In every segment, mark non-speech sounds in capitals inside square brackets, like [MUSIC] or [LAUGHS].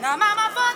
Na mama for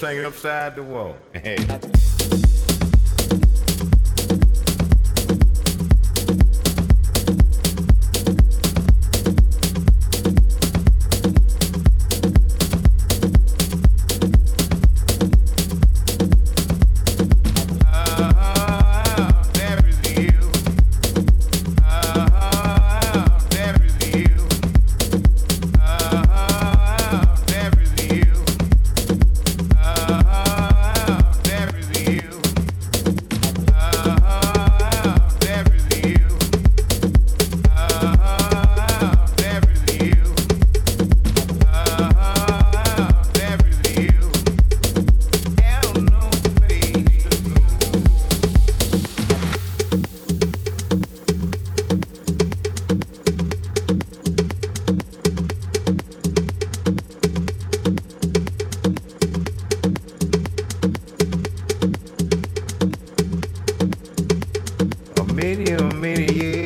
singing upside the wall. [LAUGHS] That's that blues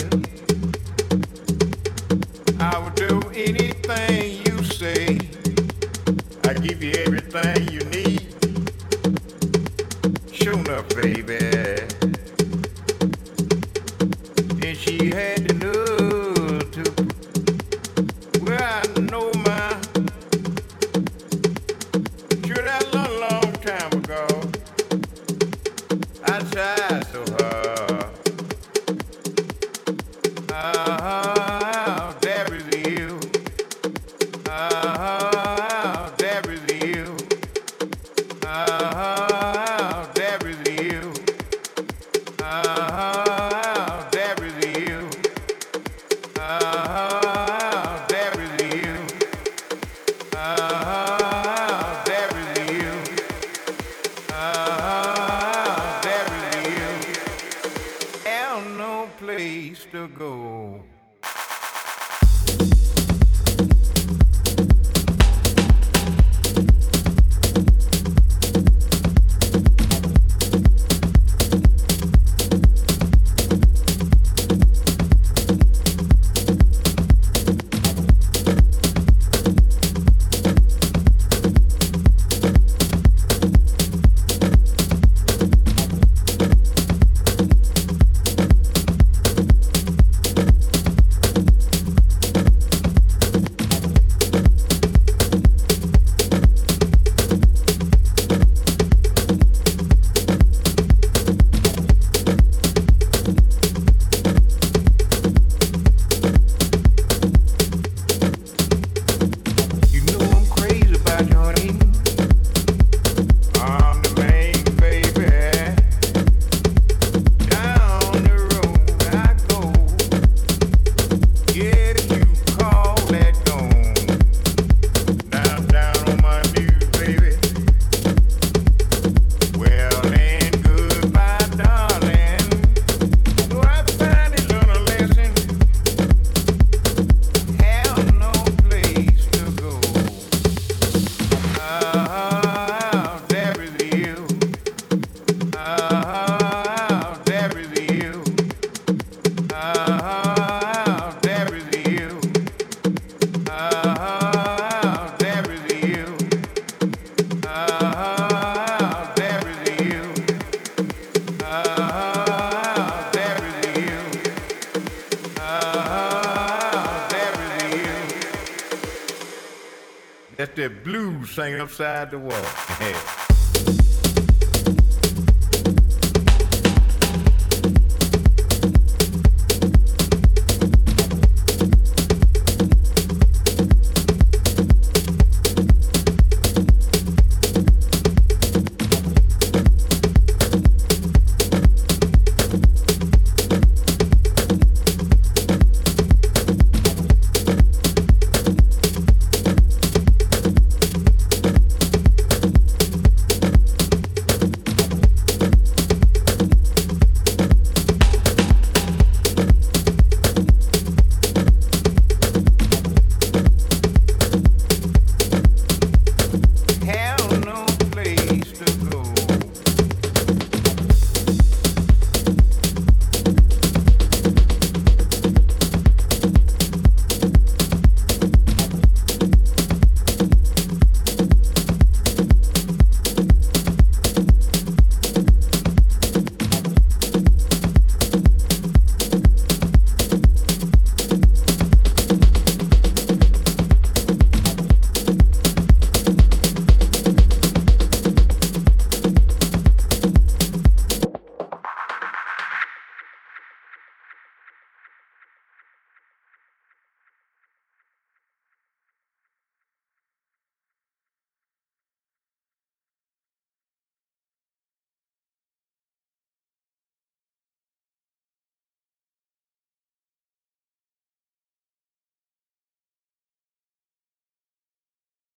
singing upside the wall. [LAUGHS]